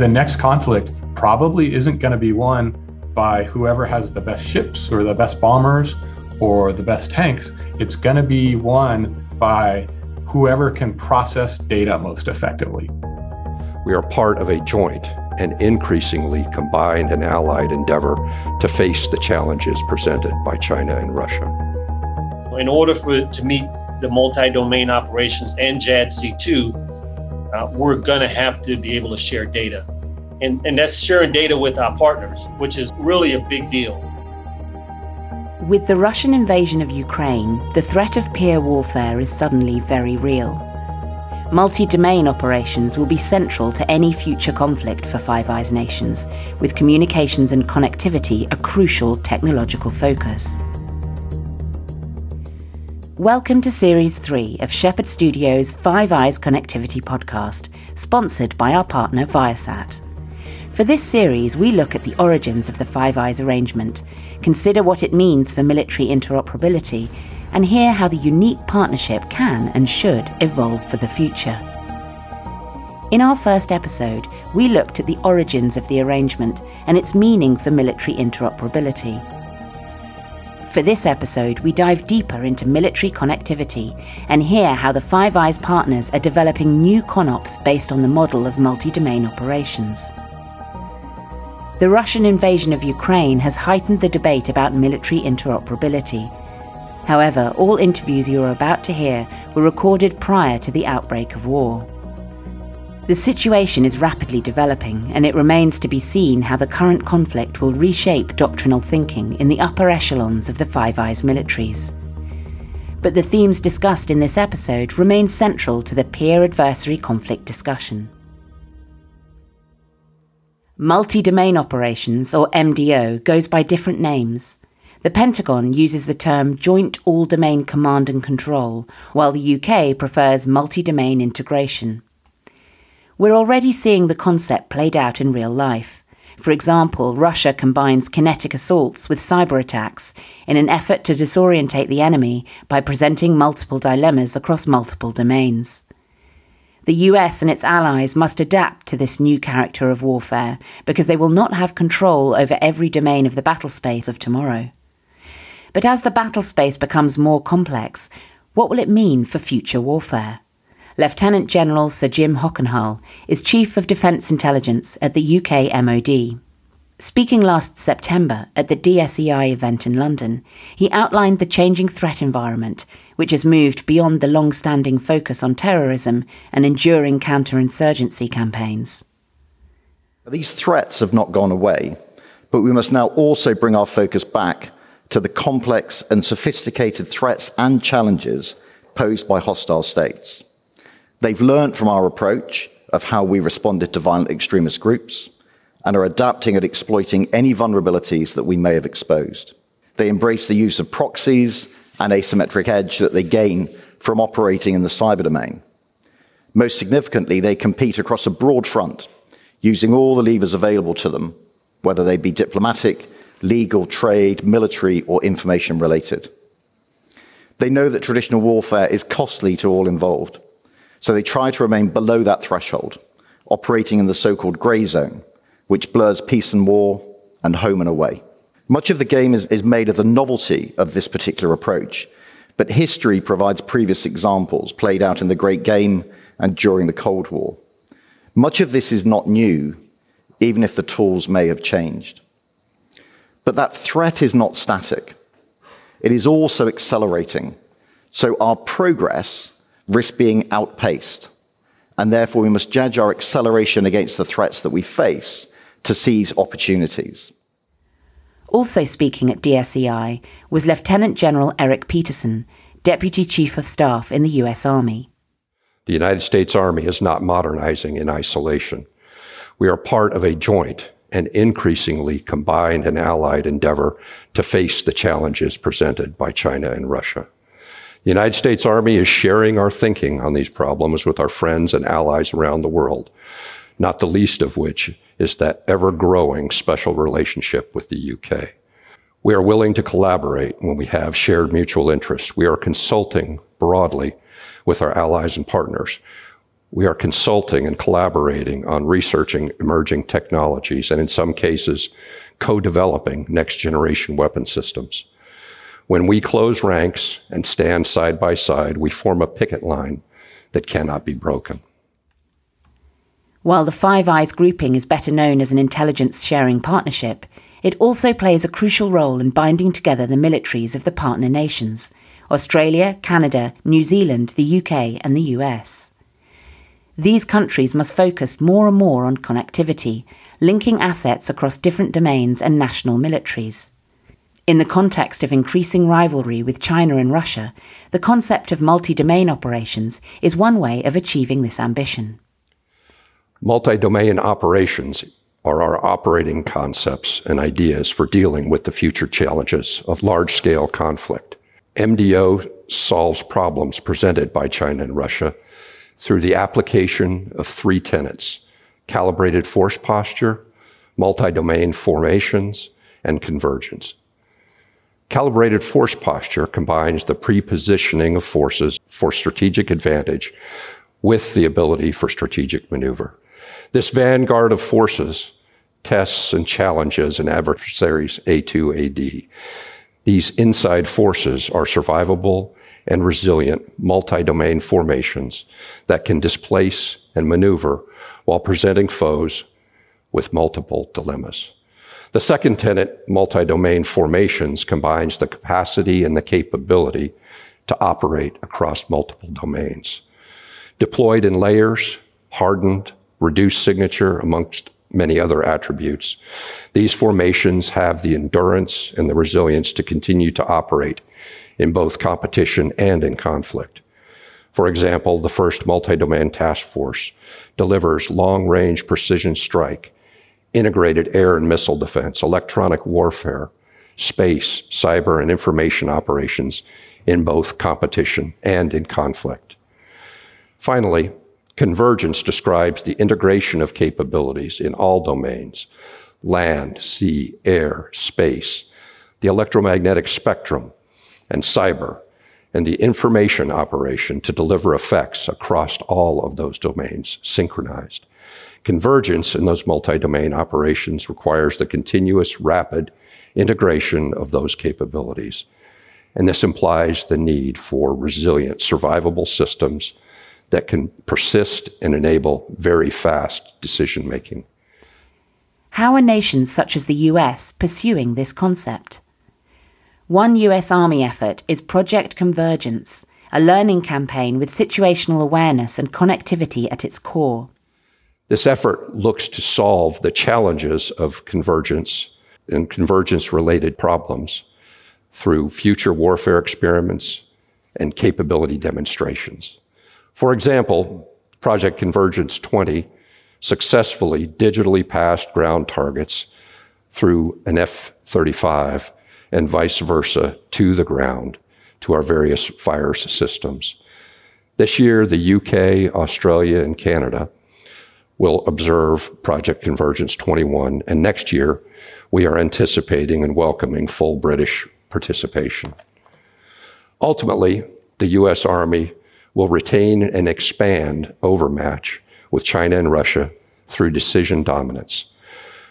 the next conflict probably isn't going to be won by whoever has the best ships or the best bombers or the best tanks. It's going to be won by whoever can process data most effectively. We are part of a joint and increasingly combined and allied endeavor to face the challenges presented by China and Russia. In order for to meet the multi-domain operations and JADC2, uh, we're going to have to be able to share data. And, and that's sharing data with our partners, which is really a big deal. With the Russian invasion of Ukraine, the threat of peer warfare is suddenly very real. Multi domain operations will be central to any future conflict for Five Eyes nations, with communications and connectivity a crucial technological focus. Welcome to Series 3 of Shepherd Studios' Five Eyes Connectivity podcast, sponsored by our partner Viasat. For this series, we look at the origins of the Five Eyes arrangement, consider what it means for military interoperability, and hear how the unique partnership can and should evolve for the future. In our first episode, we looked at the origins of the arrangement and its meaning for military interoperability. For this episode, we dive deeper into military connectivity and hear how the Five Eyes partners are developing new ConOps based on the model of multi domain operations. The Russian invasion of Ukraine has heightened the debate about military interoperability. However, all interviews you are about to hear were recorded prior to the outbreak of war. The situation is rapidly developing, and it remains to be seen how the current conflict will reshape doctrinal thinking in the upper echelons of the Five Eyes militaries. But the themes discussed in this episode remain central to the peer adversary conflict discussion. Multi domain operations, or MDO, goes by different names. The Pentagon uses the term Joint All Domain Command and Control, while the UK prefers multi domain integration. We're already seeing the concept played out in real life. For example, Russia combines kinetic assaults with cyber attacks in an effort to disorientate the enemy by presenting multiple dilemmas across multiple domains. The US and its allies must adapt to this new character of warfare because they will not have control over every domain of the battle space of tomorrow. But as the battle space becomes more complex, what will it mean for future warfare? Lieutenant General Sir Jim Hockenhull is Chief of Defence Intelligence at the UK MOD. Speaking last September at the DSEI event in London, he outlined the changing threat environment, which has moved beyond the long standing focus on terrorism and enduring counterinsurgency campaigns. These threats have not gone away, but we must now also bring our focus back to the complex and sophisticated threats and challenges posed by hostile states. They've learned from our approach of how we responded to violent extremist groups and are adapting and exploiting any vulnerabilities that we may have exposed. They embrace the use of proxies and asymmetric edge that they gain from operating in the cyber domain. Most significantly, they compete across a broad front, using all the levers available to them, whether they be diplomatic, legal, trade, military, or information related. They know that traditional warfare is costly to all involved so they try to remain below that threshold, operating in the so called grey zone, which blurs peace and war and home and away. Much of the game is, is, made of the novelty of this particular approach, but history provides previous examples played out in the Great Game and during the Cold War. Much of this is not new, even if the tools may have changed. But that threat is not static. It is also accelerating. So our progress risks being outpaced. And therefore, we must judge our acceleration against the threats that we face to seize opportunities. Also speaking at DSEI was Lieutenant General Eric Peterson, Deputy Chief of Staff in the U.S. Army. The United States Army is not modernizing in isolation. We are part of a joint and increasingly combined and allied endeavor to face the challenges presented by China and Russia. The United States Army is sharing our thinking on these problems with our friends and allies around the world, not the least of which is that ever growing special relationship with the UK. We are willing to collaborate when we have shared mutual interests. We are consulting broadly with our allies and partners. We are consulting and collaborating on researching emerging technologies and, in some cases, co developing next generation weapon systems. When we close ranks and stand side by side, we form a picket line that cannot be broken. While the Five Eyes grouping is better known as an intelligence sharing partnership, it also plays a crucial role in binding together the militaries of the partner nations Australia, Canada, New Zealand, the UK, and the US. These countries must focus more and more on connectivity, linking assets across different domains and national militaries. In the context of increasing rivalry with China and Russia, the concept of multi domain operations is one way of achieving this ambition. Multi domain operations are our operating concepts and ideas for dealing with the future challenges of large scale conflict. MDO solves problems presented by China and Russia through the application of three tenets calibrated force posture, multi domain formations, and convergence. Calibrated force posture combines the pre-positioning of forces for strategic advantage with the ability for strategic maneuver. This vanguard of forces tests and challenges an adversary's A2AD. These inside forces are survivable and resilient multi-domain formations that can displace and maneuver while presenting foes with multiple dilemmas. The second tenet, multi-domain formations, combines the capacity and the capability to operate across multiple domains. Deployed in layers, hardened, reduced signature, amongst many other attributes, these formations have the endurance and the resilience to continue to operate in both competition and in conflict. For example, the first multi-domain task force delivers long-range precision strike integrated air and missile defense, electronic warfare, space, cyber, and information operations in both competition and in conflict. Finally, convergence describes the integration of capabilities in all domains land, sea, air, space, the electromagnetic spectrum, and cyber, and the information operation to deliver effects across all of those domains synchronized. Convergence in those multi-domain operations requires the continuous rapid integration of those capabilities. And this implies the need for resilient, survivable systems that can persist and enable very fast decision making. How are nations such as the US pursuing this concept? One US Army effort is Project Convergence, a learning campaign with situational awareness and connectivity at its core. This effort looks to solve the challenges of convergence and convergence related problems through future warfare experiments and capability demonstrations. For example, Project Convergence 20 successfully digitally passed ground targets through an F 35 and vice versa to the ground to our various fire systems. This year, the UK, Australia, and Canada will observe Project Convergence 21, and next year we are anticipating and welcoming full British participation. Ultimately, the U.S. Army will retain and expand overmatch with China and Russia through decision dominance,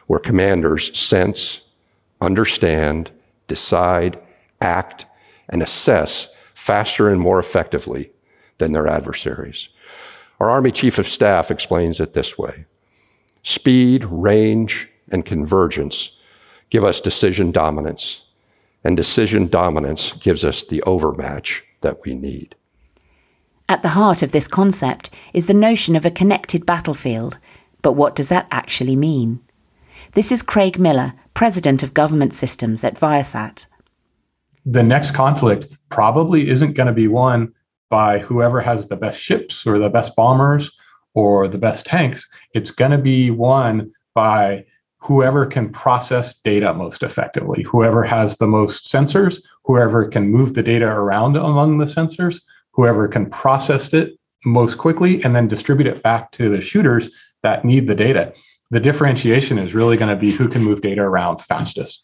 where commanders sense, understand, decide, act, and assess faster and more effectively than their adversaries. Our Army Chief of Staff explains it this way Speed, range, and convergence give us decision dominance, and decision dominance gives us the overmatch that we need. At the heart of this concept is the notion of a connected battlefield, but what does that actually mean? This is Craig Miller, President of Government Systems at Viasat. The next conflict probably isn't going to be won by whoever has the best ships or the best bombers or the best tanks. It's going to be won by whoever can process data most effectively, whoever has the most sensors, whoever can move the data around among the sensors, whoever can process it most quickly and then distribute it back to the shooters that need the data. The differentiation is really going to be who can move data around fastest.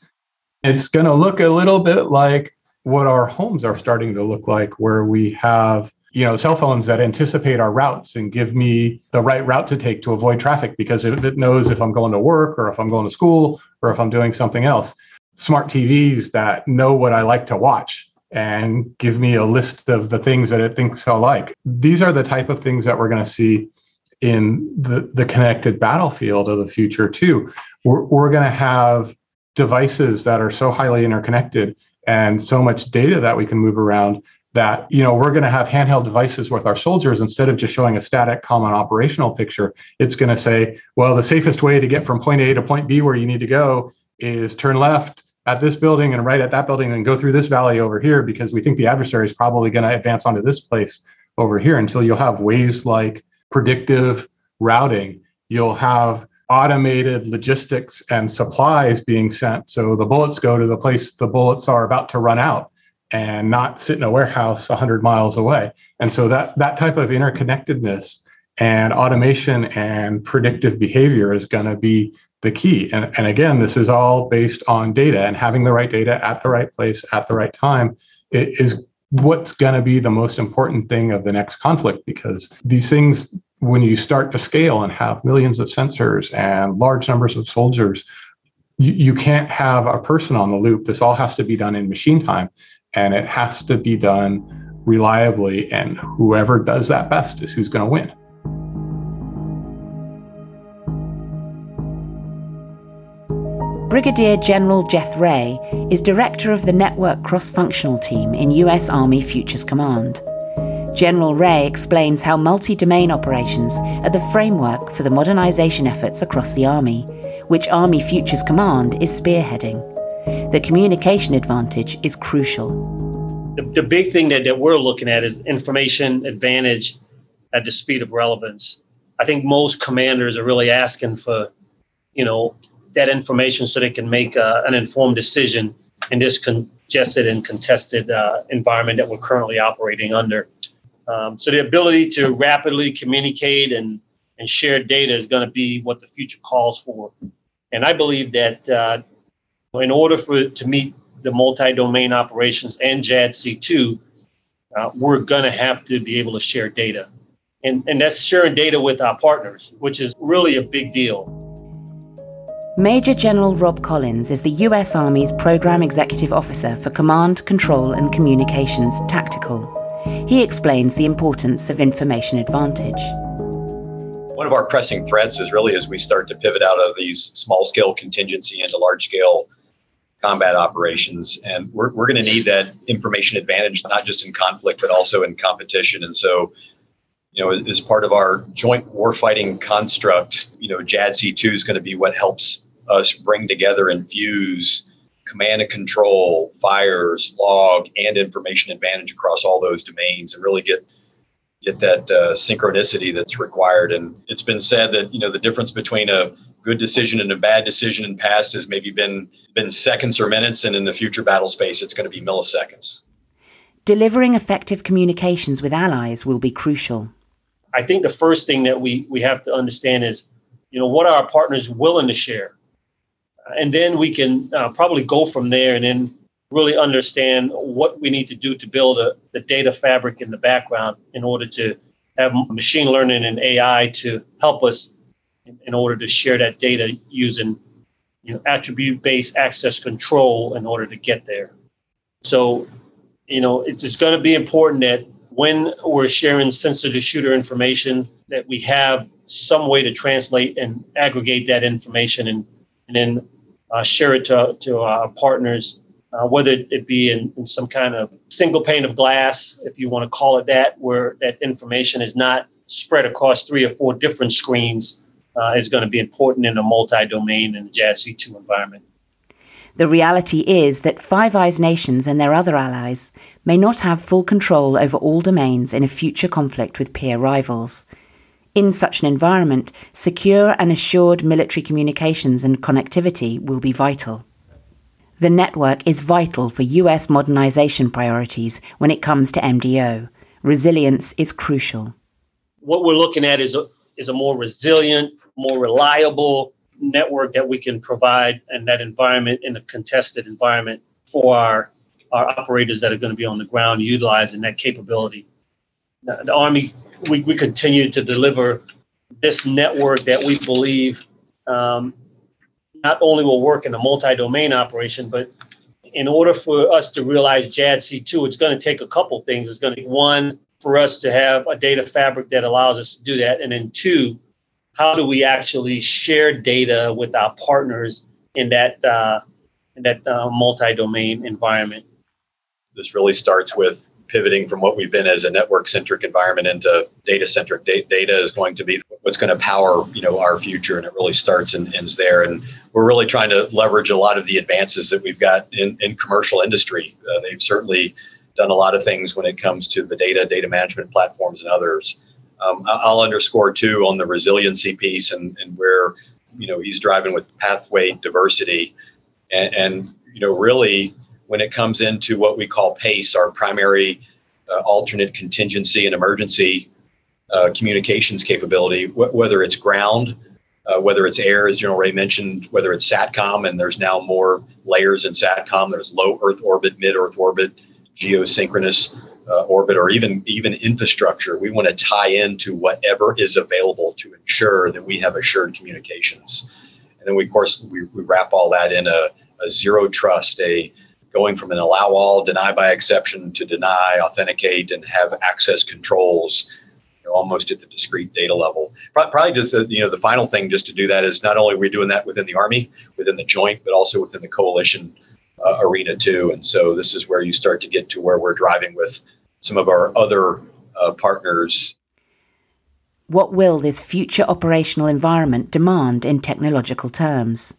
It's going to look a little bit like what our homes are starting to look like, where we have you know, cell phones that anticipate our routes and give me the right route to take to avoid traffic because it knows if I'm going to work or if I'm going to school or if I'm doing something else. Smart TVs that know what I like to watch and give me a list of the things that it thinks I'll like. These are the type of things that we're going to see in the, the connected battlefield of the future too. We're, we're going to have devices that are so highly interconnected and so much data that we can move around that you know we're going to have handheld devices with our soldiers instead of just showing a static common operational picture it's going to say well the safest way to get from point a to point b where you need to go is turn left at this building and right at that building and go through this valley over here because we think the adversary is probably going to advance onto this place over here. Until you'll have ways like predictive routing. You'll have automated logistics and supplies being sent. So the bullets go to the place the bullets are about to run out and not sit in a warehouse 100 miles away. And so that that type of interconnectedness and automation and predictive behavior is going to be the key. And, and again, this is all based on data and having the right data at the right place at the right time is what's going to be the most important thing of the next conflict because these things when you start to scale and have millions of sensors and large numbers of soldiers you, you can't have a person on the loop this all has to be done in machine time and it has to be done reliably and whoever does that best is who's going to win Brigadier General Jeth Rey is director of the Network Cross Functional Team in US Army Futures Command. General Rey explains how multi domain operations are the framework for the modernization efforts across the Army, which Army Futures Command is spearheading the communication advantage is crucial. The, the big thing that, that we're looking at is information advantage at the speed of relevance. I think most commanders are really asking for, you know, that information so they can make uh, an informed decision in this congested and contested uh, environment that we're currently operating under. Um, so the ability to rapidly communicate and, and share data is going to be what the future calls for. And I believe that uh, in order for to meet the multi-domain operations and JADC2, uh, we're going to have to be able to share data. And, and that's sharing data with our partners, which is really a big deal. Major General Rob Collins is the US Army's Program Executive Officer for Command, Control and Communications Tactical. He explains the importance of information advantage. One of our pressing threats is really as we start to pivot out of these small scale contingency into large scale combat operations. And we're, we're going to need that information advantage, not just in conflict, but also in competition. And so, you know, as, part of our joint warfighting construct, you know, JADC2 is going to be what helps us bring together and fuse command and control, fires, log, and information advantage across all those domains and really get get that uh, synchronicity that's required. And it's been said that you know the difference between a good decision and a bad decision in past has maybe been been seconds or minutes, and in the future battle space, it's going to be milliseconds. Delivering effective communications with allies will be crucial. I think the first thing that we, we have to understand is, you know, what are our partners willing to share? And then we can uh, probably go from there and then really understand what we need to do to build a, the data fabric in the background in order to have machine learning and AI to help us in, order to share that data using you know, attribute-based access control in order to get there. So, you know, it's, it's going to be important that when we're sharing sensitive shooter information, that we have some way to translate and aggregate that information and, and then uh, share it to, to our partners, uh, whether it be in, in some kind of single pane of glass, if you want to call it that, where that information is not spread across three or four different screens uh, is going to be important in a multi-domain and JADC2 environment. The reality is that Five Eyes nations and their other allies may not have full control over all domains in a future conflict with peer rivals. In such an environment, secure and assured military communications and connectivity will be vital. The network is vital for US modernization priorities when it comes to MDO. Resilience is crucial. What we're looking at is a, is a more resilient, more reliable network that we can provide in that environment, in a contested environment for our, our operators that are going to be on the ground utilizing that capability. the Army, we, we continue to deliver this network that we believe um, not only will work in a multi-domain operation, but in order for us to realize JADC2, it's going to take a couple things. It's going to be one for us to have a data fabric that allows us to do that, and then two, how do we actually share data with our partners in that uh, in that uh, multi-domain environment? This really starts with pivoting from what we've been as a network-centric environment into data-centric. Da- data is going to be what's going to power, you know, our future, and it really starts and ends there. And we're really trying to leverage a lot of the advances that we've got in, in commercial industry. Uh, they've certainly done a lot of things when it comes to the data, data management platforms, and others. Um, I'll underscore too on the resiliency piece and, and where you know he's driving with pathway diversity, and, and you know really when it comes into what we call PACE, our primary uh, alternate contingency and emergency uh, communications capability, wh- whether it's ground, uh, whether it's air, as General Rey mentioned, whether it's SATCOM, and there's now more layers in SATCOM. There's low Earth orbit, mid Earth orbit, geosynchronous uh, orbit, or even even infrastructure. We want to tie into whatever is available to ensure that we have assured communications. And then we, of course, we, we wrap all that in a, a zero trust, a going from an allow all, deny by exception to deny, authenticate, and have access controls, you know, almost at the discrete data level. Probably just the, you know the final thing just to do that is not only we're we doing that within the Army, within the joint, but also within the coalition uh, arena too. And so this is where you start to get to where we're driving with some of our other uh, partners. What will this future operational environment demand in technological terms?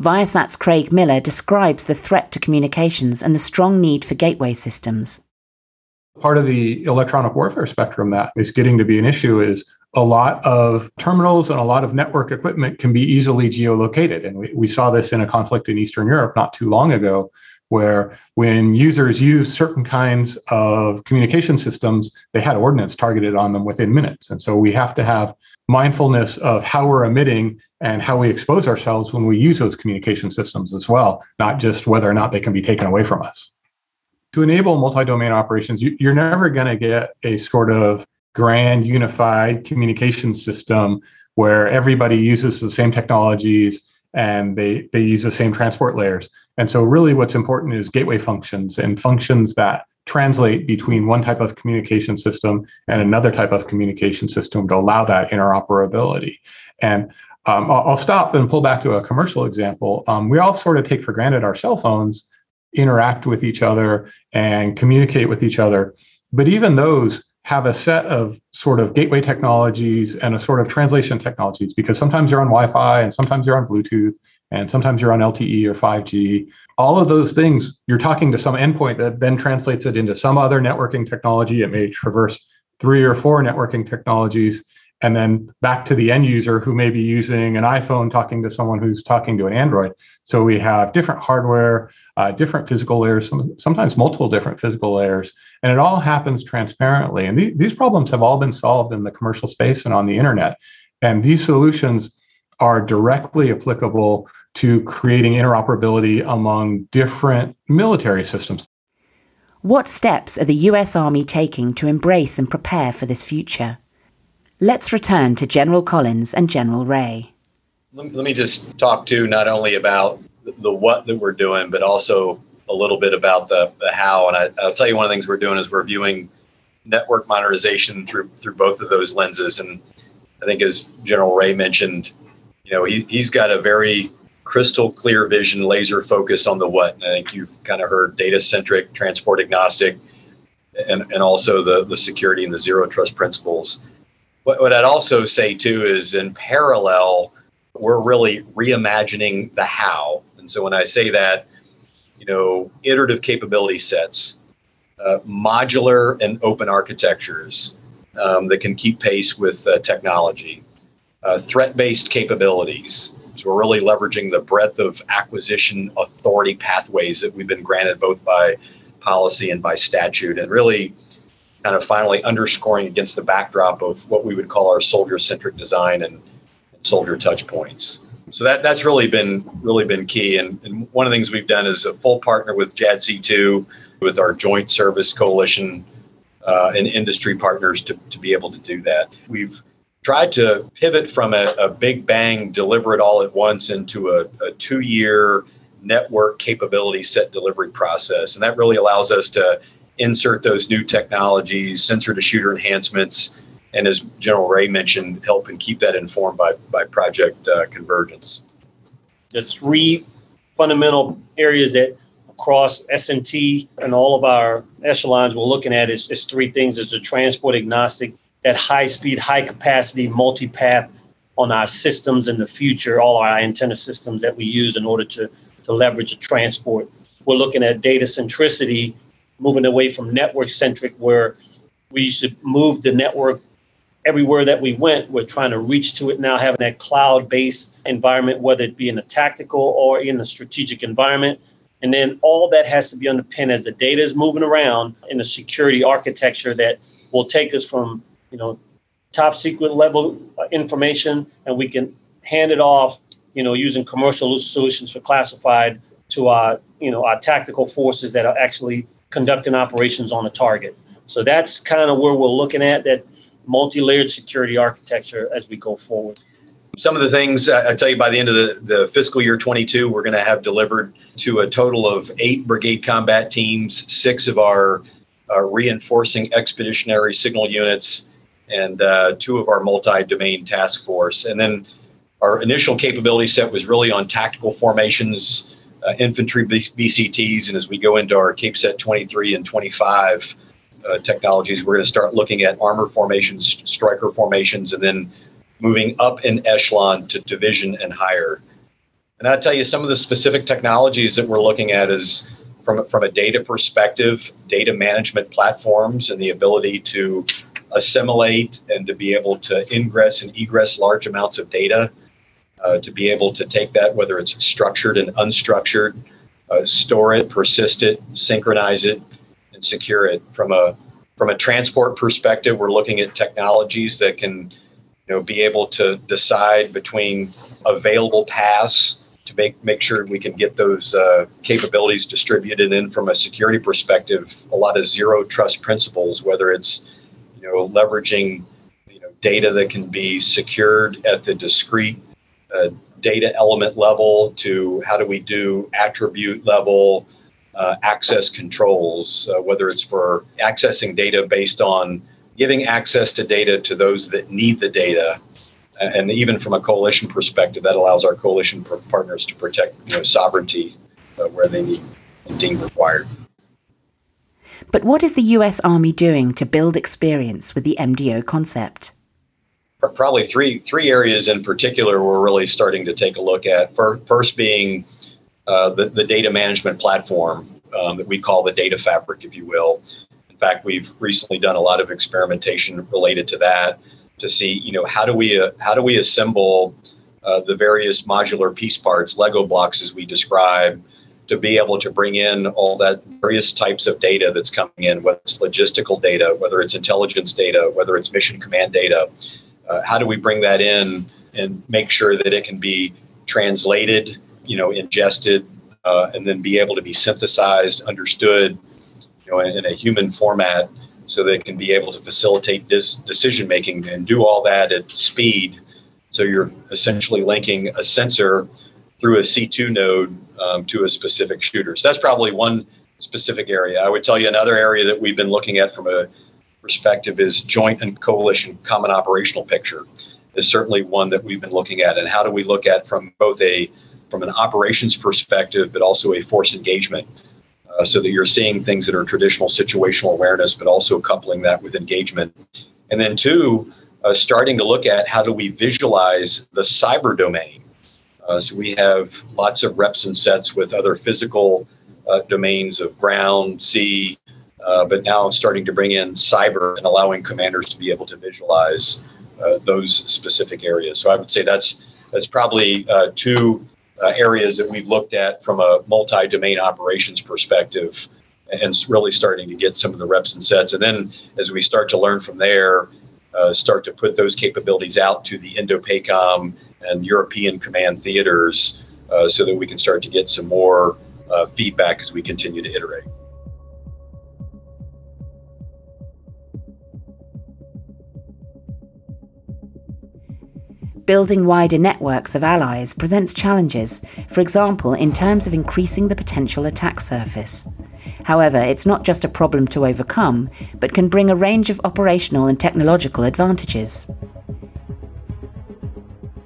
Viasat's Craig Miller describes the threat to communications and the strong need for gateway systems. Part of the electronic warfare spectrum that is getting to be an issue is a lot of terminals and a lot of network equipment can be easily geolocated. And we, we saw this in a conflict in Eastern Europe not too long ago, where when users use certain kinds of communication systems, they had ordnance targeted on them within minutes. And so we have to have mindfulness of how we're emitting and how we expose ourselves when we use those communication systems as well, not just whether or not they can be taken away from us. To enable multi domain operations, you, are never going to get a sort of grand unified communication system where everybody uses the same technologies and they, they use the same transport layers. And so, really, what's important is gateway functions and functions that translate between one type of communication system and another type of communication system to allow that interoperability. And um, I'll, stop and pull back to a commercial example. Um, we all sort of take for granted our cell phones interact with each other and communicate with each other. But even those have a set of sort of gateway technologies and a sort of translation technologies because sometimes you're on Wi-Fi and sometimes you're on Bluetooth and sometimes you're on LTE or 5G. All of those things, you're talking to some endpoint that then translates it into some other networking technology. It may traverse three or four networking technologies and then back to the end user who may be using an iPhone talking to someone who's talking to an Android. So we have different hardware, uh, different physical layers, sometimes multiple different physical layers, and it all happens transparently. And th- these problems have all been solved in the commercial space and on the internet. And these solutions are directly applicable to creating interoperability among different military systems. What steps are the US Army taking to embrace and prepare for this future? Let's return to General Collins and General Rey. Let me just talk to not only about the what that we're doing, but also a little bit about the, the how. And I, will tell you one of the things we're doing is we're viewing network modernization through through both of those lenses. And I think as General Rey mentioned, you know, he, he's got a very crystal clear vision, laser focus on the what. And I think you've kind of heard data centric, transport agnostic, and, and also the, the security and the zero trust principles. What, what I'd also say too is in parallel, we're really reimagining the how. And so when I say that, you know, iterative capability sets, uh, modular and open architectures um, that can keep pace with uh, technology, uh, threat based capabilities. So we're really leveraging the breadth of acquisition authority pathways that we've been granted both by policy and by statute, and really kind of finally underscoring against the backdrop of what we would call our soldier-centric design and, and soldier touch points. So that that's really been really been key. And, and, one of the things we've done is a full partner with JADC2 with our joint service coalition uh, and industry partners to, to be able to do that. We've tried to pivot from a, a big bang, deliver it all at once into a, a two year network capability set delivery process. And that really allows us to insert those new technologies, sensor to shooter enhancements, and as General Rey mentioned, help and keep that informed by, by project uh, convergence. The three fundamental areas that across S&T and all of our echelons we're looking at is, is three things. Is the transport agnostic, that high speed, high capacity, multi-path on our systems in the future, all our antenna systems that we use in order to, to leverage the transport. We're looking at data centricity, moving away from network centric, where we to move the network everywhere that we went. We're trying to reach to it now, having that cloud based environment, whether it be in a tactical or in a strategic environment. And then all that has to be underpinned as the data is moving around in a security architecture that will take us from, you know, top secret level information and we can hand it off, you know, using commercial solutions for classified to our, you know, our tactical forces that are actually conducting operations on a target. So that's kind of where we're looking at that multi-layered security architecture as we go forward. Some of the things I tell you by the end of the, the fiscal year 22, we're going to have delivered to a total of eight brigade combat teams, six of our uh, reinforcing expeditionary signal units, and uh, two of our multi-domain task force. And then our initial capability set was really on tactical formations, uh, infantry BCTs, and as we go into our CapSet 23 and 25 uh, technologies, we're going to start looking at armor formations, Stryker formations, and then moving up in echelon to division and higher. And I'll tell you some of the specific technologies that we're looking at is from, from a data perspective, data management platforms and the ability to assimilate and to be able to ingress and egress large amounts of data, uh, to be able to take that, whether it's structured and unstructured, uh, store it, persist it, synchronize it, and secure it. From a from a transport perspective, we're looking at technologies that can you know, be able to decide between available paths to make make sure we can get those uh, capabilities distributed. And from a security perspective, a lot of zero trust principles, whether it's you know leveraging you know data that can be secured at the discrete uh, data element level to how do we do attribute level uh, access controls, uh, whether it's for accessing data based on giving access to data to those that need the data. And even from a coalition perspective, that allows our coalition partners to protect you know, sovereignty uh, where they need deem required. But what is the US Army doing to build experience with the MDO concept? Probably three three areas in particular we're really starting to take a look at. First being uh, the, the data management platform um, that we call the data fabric, if you will. In fact, we've recently done a lot of experimentation related to that to see, you know, how do we uh, how do we assemble uh, the various modular piece parts, Lego blocks, as we describe, to be able to bring in all that various types of data that's coming in, whether it's logistical data, whether it's intelligence data, whether it's mission command data. Uh, how do we bring that in and make sure that it can be translated, you know, ingested, uh, and then be able to be synthesized, understood, you know, in, in a human format so they can be able to facilitate this decision making and do all that at speed. So you're essentially linking a sensor through a C2 node um, to a specific shooter. So that's probably one specific area. I would tell you another area that we've been looking at from a perspective is joint and coalition common operational picture is certainly one that we've been looking at. And how do we look at from both a from an operations perspective, but also a force engagement uh, so that you're seeing things that are traditional situational awareness, but also coupling that with engagement. And then, two, uh, starting to look at how do we visualize the cyber domain. Uh, so we have lots of reps and sets with other physical uh, domains of ground, sea, uh, but now starting to bring in cyber and allowing commanders to be able to visualize uh, those specific areas. So I would say that's that's probably two uh, areas that we've looked at from a multi-domain operations perspective and really starting to get some of the reps and sets. And then as we start to learn from there, uh, start to put those capabilities out to the INDOPACOM and European command theaters uh, so that we can start to get some more uh, feedback as we continue to iterate. Building wider networks of allies presents challenges, for example, in terms of increasing the potential attack surface. However, it's not just a problem to overcome, but can bring a range of operational and technological advantages.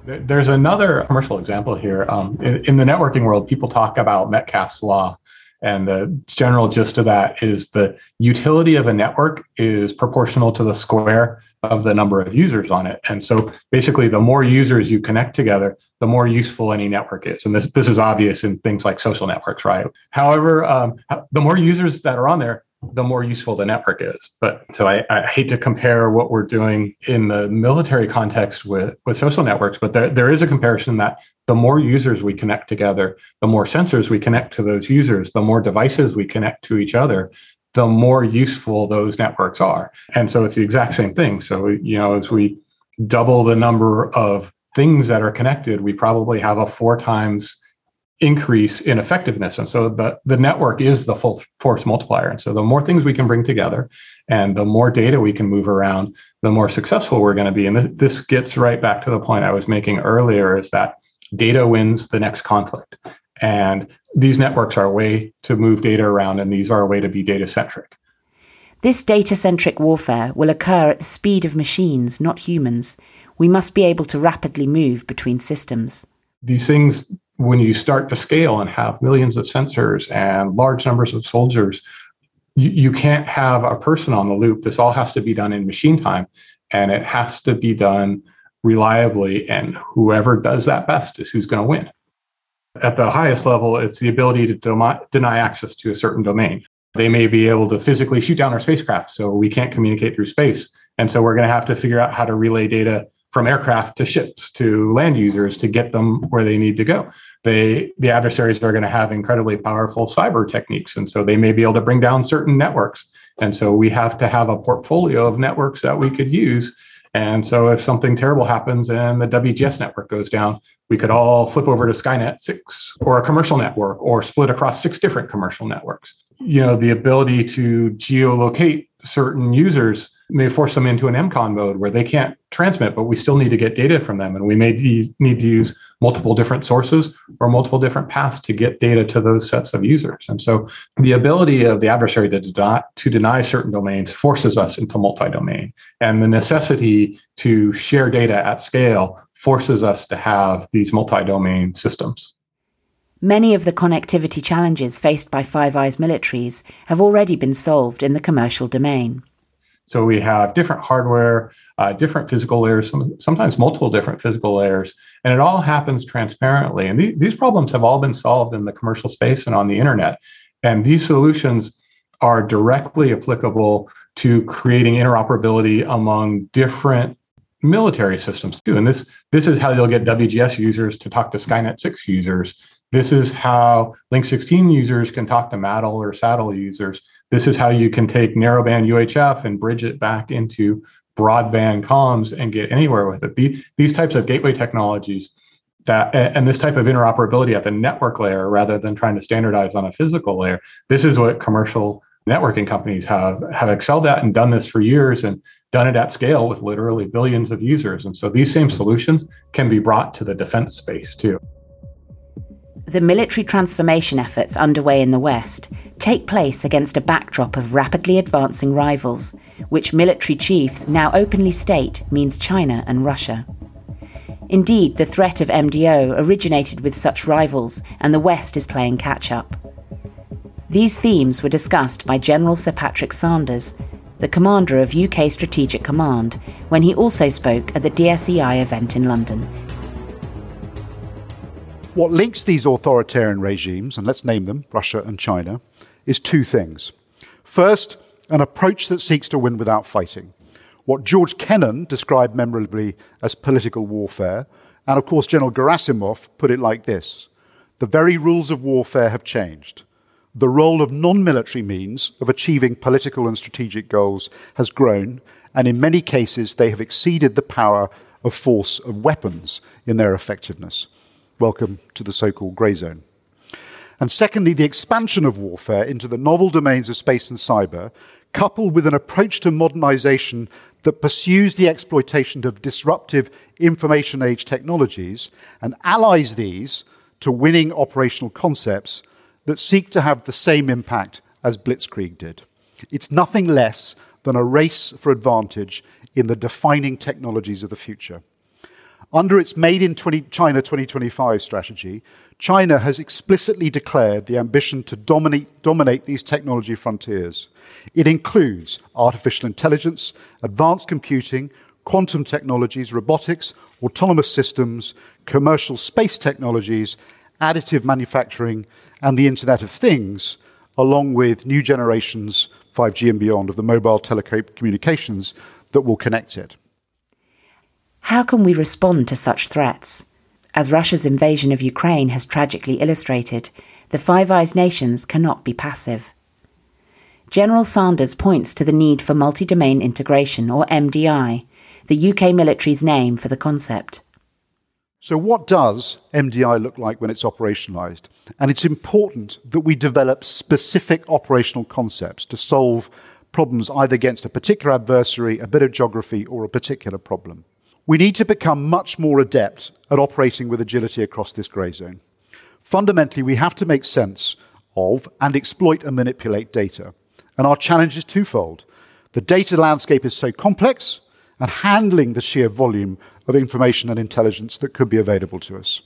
There's another commercial example here. Um, in, in, the networking world, people talk about Metcalfe's law, and the general gist of that is the utility of a network is proportional to the square of the number of users on it. And so basically, the more users you connect together, the more useful any network is. And this, this is obvious in things like social networks, right? However, um, the more users that are on there, the more useful the network is. But so I, I, hate to compare what we're doing in the military context with, with social networks, but there, there is a comparison that the more users we connect together, the more sensors we connect to those users, the more devices we connect to each other, the more useful those networks are. And so it's the exact same thing. So, you know, as we double the number of things that are connected, we probably have a four times increase in effectiveness. And so the, the network is the full force multiplier. And so the more things we can bring together and the more data we can move around, the more successful we're going to be. And this, this gets right back to the point I was making earlier is that data wins the next conflict. And these networks are a way to move data around, and these are a way to be data centric. This data centric warfare will occur at the speed of machines, not humans. We must be able to rapidly move between systems. These things, when you start to scale and have millions of sensors and large numbers of soldiers, you, you can't have a person on the loop. This all has to be done in machine time, and it has to be done reliably. And whoever does that best is who's going to win. At the highest level, it's the ability to deny access to a certain domain. They may be able to physically shoot down our spacecraft, so we can't communicate through space. And so we're going to have to figure out how to relay data from aircraft to ships to land users to get them where they need to go. They, the adversaries are going to have incredibly powerful cyber techniques, and so they may be able to bring down certain networks. And so we have to have a portfolio of networks that we could use and so if something terrible happens and the WGS network goes down, we could all flip over to Skynet 6 or a commercial network or split across six different commercial networks. You know, the ability to geolocate certain users may force them into an EMCON mode where they can't transmit, but we still need to get data from them. And we may need to use multiple different sources or multiple different paths to get data to those sets of users. And so the ability of the adversary to, deny, to deny certain domains forces us into multi domain. And the necessity to share data at scale forces us to have these multi domain systems. Many of the connectivity challenges faced by Five Eyes militaries have already been solved in the commercial domain. So we have different hardware, uh, different physical layers, sometimes multiple different physical layers, and it all happens transparently. And th- these problems have all been solved in the commercial space and on the internet. And these solutions are directly applicable to creating interoperability among different military systems too. And this this is how you'll get WGS users to talk to Skynet 6 users. This is how Link 16 users can talk to MADL or SATL users. This is how you can take narrowband UHF and bridge it back into broadband comms and get anywhere with it. These, types of gateway technologies that and this type of interoperability at the network layer rather than trying to standardize on a physical layer. This is what commercial networking companies have have excelled at and done this for years and done it at scale with literally billions of users. And so these same solutions can be brought to the defense space too. The military transformation efforts underway in the West take place against a backdrop of rapidly advancing rivals, which military chiefs now openly state means China and Russia. Indeed, the threat of MDO originated with such rivals, and the West is playing catch up. These themes were discussed by General Sir Patrick Sanders, the commander of UK Strategic Command, when he also spoke at the DSEI event in London what links these authoritarian regimes, and let's name them Russia and China, is two things. First, an approach that seeks to win without fighting. What George Kennan described memorably as political warfare, and of course, General Gerasimov put it like this The very rules of warfare have changed. The role of non military means of achieving political and strategic goals has grown, and in many cases, they have exceeded the power of force of weapons in their effectiveness. Welcome to the so called grey zone. And secondly, the expansion of warfare into the novel domains of space and cyber coupled with an approach to modernization that pursues the exploitation of disruptive information age technologies and allies these to winning operational concepts that seek to have the same impact as Blitzkrieg did. It's nothing less than a race for advantage in the defining technologies of the future. Under its Made in 20, China 2025 strategy, China has explicitly declared the ambition to dominate, dominate these technology frontiers. It includes artificial intelligence, advanced computing, quantum technologies, robotics, autonomous systems, commercial space technologies, additive manufacturing, and the Internet of Things, along with new generations, 5G and beyond, of the mobile telecommunications that will connect it. How can we respond to such threats? As Russia's invasion of Ukraine has tragically illustrated, the Five Eyes nations cannot be passive. General Sanders points to the need for multi domain integration, or MDI, the UK military's name for the concept. So, what does MDI look like when it's operationalized? And it's important that we develop specific operational concepts to solve problems either against a particular adversary, a bit of geography, or a particular problem. We need to become much more adept at operating with agility across this grey zone. Fundamentally, we have to make sense of and exploit and manipulate data. And our challenge is twofold. The data landscape is so complex, and handling the sheer volume of information and intelligence that could be available to us.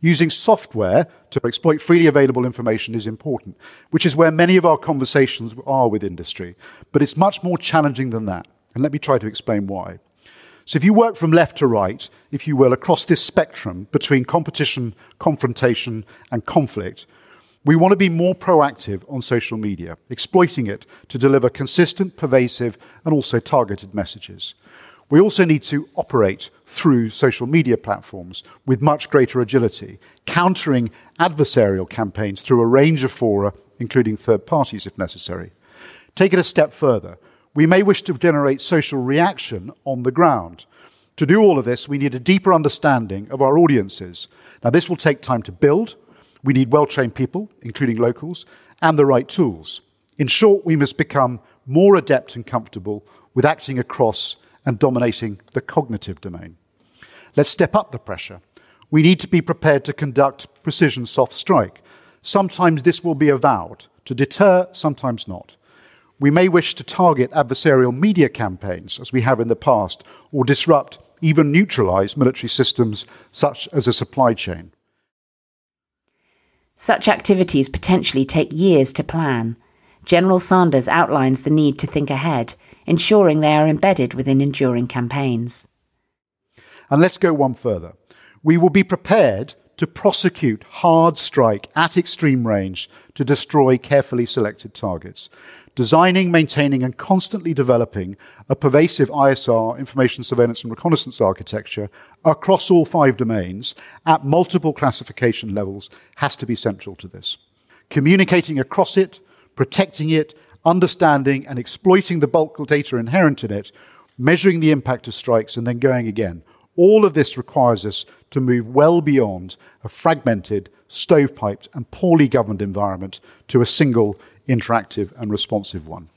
Using software to exploit freely available information is important, which is where many of our conversations are with industry. But it's much more challenging than that. And let me try to explain why. So, if you work from left to right, if you will, across this spectrum between competition, confrontation, and conflict, we want to be more proactive on social media, exploiting it to deliver consistent, pervasive, and also targeted messages. We also need to operate through social media platforms with much greater agility, countering adversarial campaigns through a range of fora, including third parties if necessary. Take it a step further. We may wish to generate social reaction on the ground. To do all of this, we need a deeper understanding of our audiences. Now, this will take time to build. We need well trained people, including locals, and the right tools. In short, we must become more adept and comfortable with acting across and dominating the cognitive domain. Let's step up the pressure. We need to be prepared to conduct precision soft strike. Sometimes this will be avowed to deter, sometimes not. We may wish to target adversarial media campaigns, as we have in the past, or disrupt, even neutralize military systems such as a supply chain. Such activities potentially take years to plan. General Sanders outlines the need to think ahead, ensuring they are embedded within enduring campaigns. And let's go one further. We will be prepared to prosecute hard strike at extreme range to destroy carefully selected targets designing, maintaining, and constantly developing a pervasive ISR, information surveillance and reconnaissance architecture across all five domains at multiple classification levels has to be central to this. Communicating across it, protecting it, understanding and exploiting the bulk data inherent in it, measuring the impact of strikes, and then going again. All of this requires us to move well beyond a fragmented, stovepiped, and poorly governed environment to a single interactive and responsive one.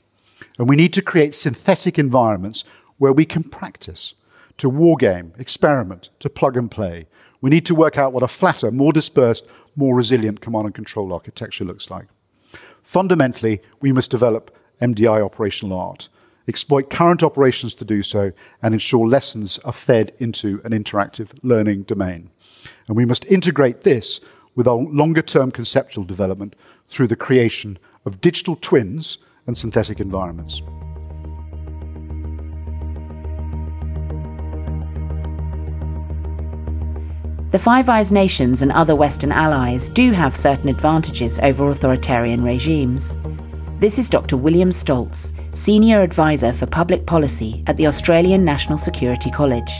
And we need to create synthetic environments where we can practice, to wargame, experiment, to plug and play. We need to work out what a flatter, more dispersed, more resilient command and control architecture looks like. Fundamentally, we must develop MDI operational art, exploit current operations to do so, and ensure lessons are fed into an interactive learning domain. And we must integrate this with our longer term conceptual development through the creation of digital twins and synthetic environments. The Five Eyes nations and other Western allies do have certain advantages over authoritarian regimes. This is Dr. William Stoltz, Senior Advisor for Public Policy at the Australian National Security College.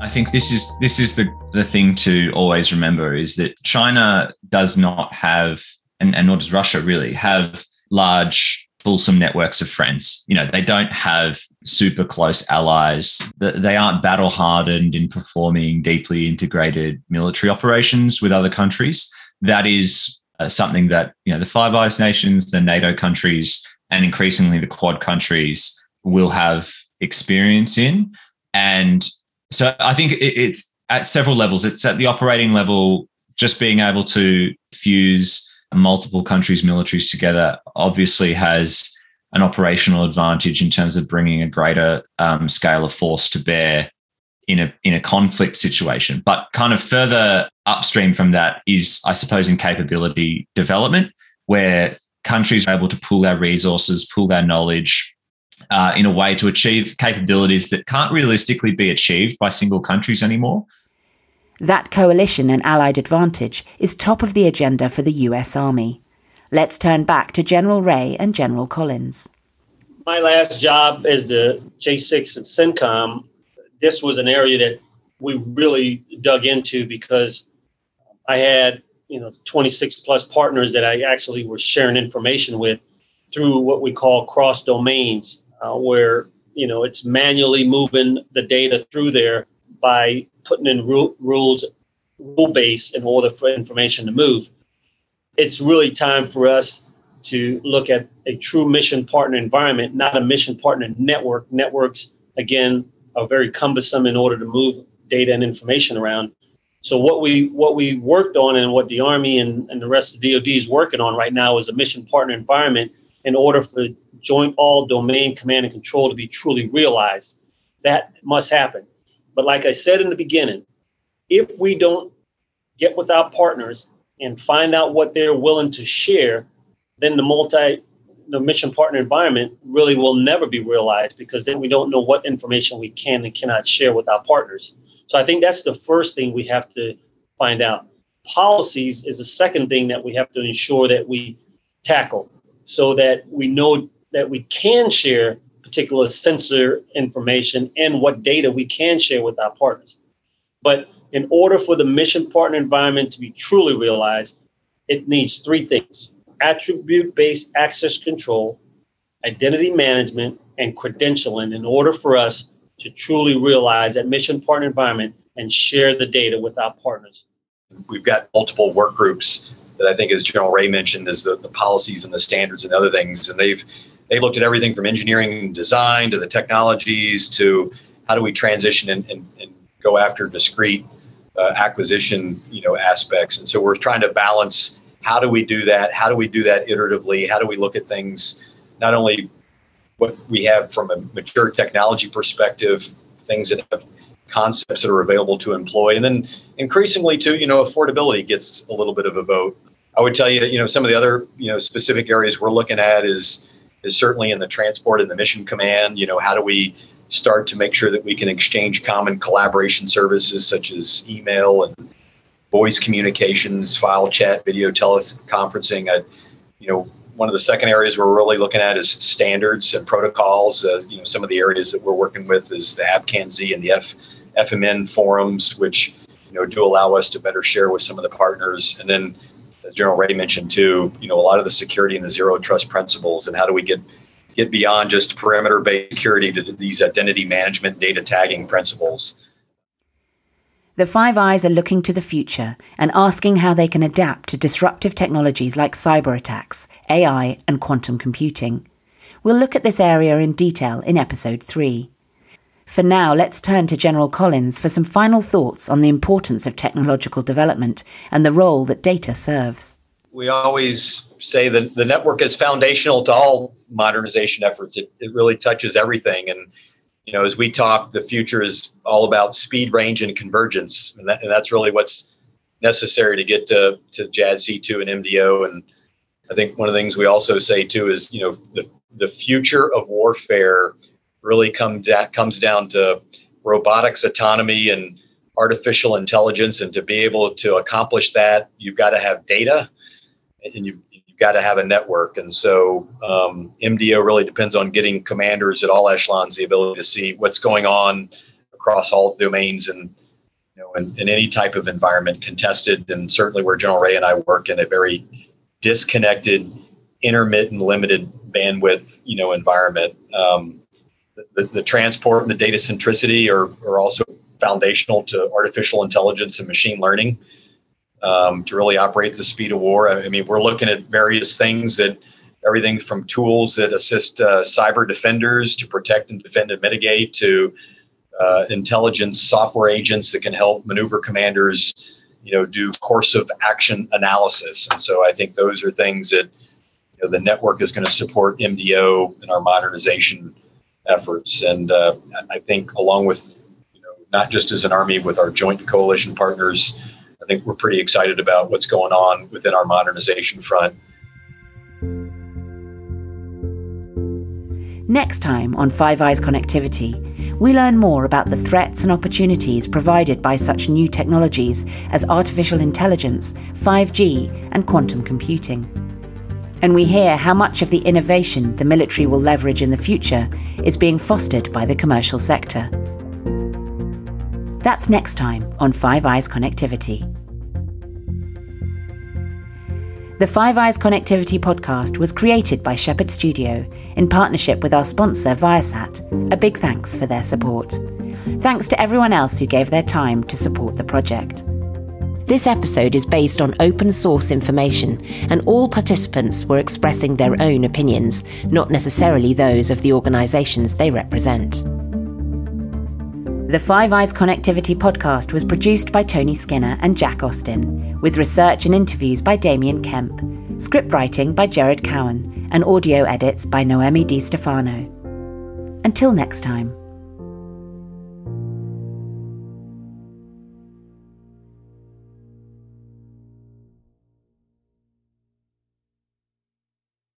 I think this is this is the, the thing to always remember is that China does not have and, and nor does Russia really have large fulsome networks of friends. You know, they don't have super close allies. They aren't battle hardened in performing deeply integrated military operations with other countries. That is uh, something that you know the Five Eyes nations, the NATO countries, and increasingly the Quad countries will have experience in. And so I think it, it's at several levels. It's at the operating level, just being able to fuse multiple countries' militaries together obviously has an operational advantage in terms of bringing a greater um, scale of force to bear in a in a conflict situation. But kind of further upstream from that is, I suppose, in capability development, where countries are able to pool their resources, pool their knowledge. Uh, in a way to achieve capabilities that can't realistically be achieved by single countries anymore. That coalition and allied advantage is top of the agenda for the US Army. Let's turn back to General Rey and General Collins. My last job as the J6 at CENTCOM, this was an area that we really dug into because I had, you know, 26 plus partners that I actually was sharing information with through what we call cross domains, uh, where, you know, it's manually moving the data through there by putting in ru- rules, rule base in order for information to move it's really time for us to look at a true mission partner environment, not a mission partner network. Networks, again, are very cumbersome in order to move data and information around. So what we what we worked on and what the Army and, and the rest of the DoD is working on right now is a mission partner environment in order for joint all domain command and control to be truly realized. That must happen. But like I said in the beginning, if we don't get with our partners and find out what they're willing to share, then the multi the mission partner environment really will never be realized because then we don't know what information we can and cannot share with our partners. So I think that's the first thing we have to find out. Policies is the second thing that we have to ensure that we tackle so that we know that we can share particular sensor information and what data we can share with our partners. But in order for the mission partner environment to be truly realized, it needs three things attribute based access control, identity management, and credentialing in order for us to truly realize that mission partner environment and share the data with our partners. We've got multiple work groups that I think, as General Rey mentioned, is the, the policies and the standards and other things. And they've they've looked at everything from engineering design to the technologies to how do we transition and, and, and go after discrete uh, acquisition, you know, aspects. And so we're trying to balance how do we do that? How do we do that iteratively? How do we look at things not only what we have from a mature technology perspective, things that have concepts that are available to employ, and then increasingly too, you know, affordability gets a little bit of a vote. I would tell you, you know, some of the other, you know, specific areas we're looking at is is certainly in the transport and the mission command. You know, how do we start to make sure that we can exchange common collaboration services such as email and voice communications, file chat, video teleconferencing. I, you know, one of the second areas we're really looking at is standards and protocols. Uh, you know, some of the areas that we're working with is the ABCANZ and the F, FMN forums, which you know do allow us to better share with some of the partners. And then, as General Rey mentioned too, you know, a lot of the security and the zero trust principles, and how do we get get beyond just perimeter based security to these identity management data tagging principles. The Five Eyes are looking to the future and asking how they can adapt to disruptive technologies like cyber attacks, AI, and quantum computing. We'll look at this area in detail in episode 3. For now, let's turn to General Collins for some final thoughts on the importance of technological development and the role that data serves. We always say that the network is foundational to all modernization efforts. It, it really touches everything. And, you know, as we talk, the future is all about speed, range, and convergence. And, that, and that's really what's necessary to get to, to JADC2 and MDO. And I think one of the things we also say, too, is, you know, the, the future of warfare really comes, comes down to robotics, autonomy, and artificial intelligence. And to be able to accomplish that, you've got to have data and you you've got to have a network. And so um, MDO really depends on getting commanders at all echelons the ability to see what's going on across all domains and you know in, in any type of environment, contested, and certainly where General Rey and I work in a very disconnected, intermittent, limited bandwidth you know environment. Um, the, the, transport and the data centricity are, are also foundational to artificial intelligence and machine learning um, to really operate the speed of war. I mean, we're looking at various things that everything from tools that assist uh, cyber defenders to protect and defend and mitigate to uh, intelligence software agents that can help maneuver commanders, you know, do course of action analysis. And so I think those are things that you know, the network is going to support MDO in our modernization efforts. And uh, I think along with, you know, not just as an army with our joint coalition partners, I think we're pretty excited about what's going on within our modernization front. Next time on Five Eyes Connectivity, we learn more about the threats and opportunities provided by such new technologies as artificial intelligence, 5G, and quantum computing. And we hear how much of the innovation the military will leverage in the future is being fostered by the commercial sector. That's next time on Five Eyes Connectivity. The Five Eyes Connectivity podcast was created by Shephard Studio in partnership with our sponsor Viasat. A big thanks for their support. Thanks to everyone else who gave their time to support the project. This episode is based on open source information, and all participants were expressing their own opinions, not necessarily those of the organisations they represent. The Five Eyes Connectivity podcast was produced by Tony Skinner and Jack Austin, with research and interviews by Damien Kemp, script writing by Jared Cowan, and audio edits by Noemi Di Stefano. Until next time.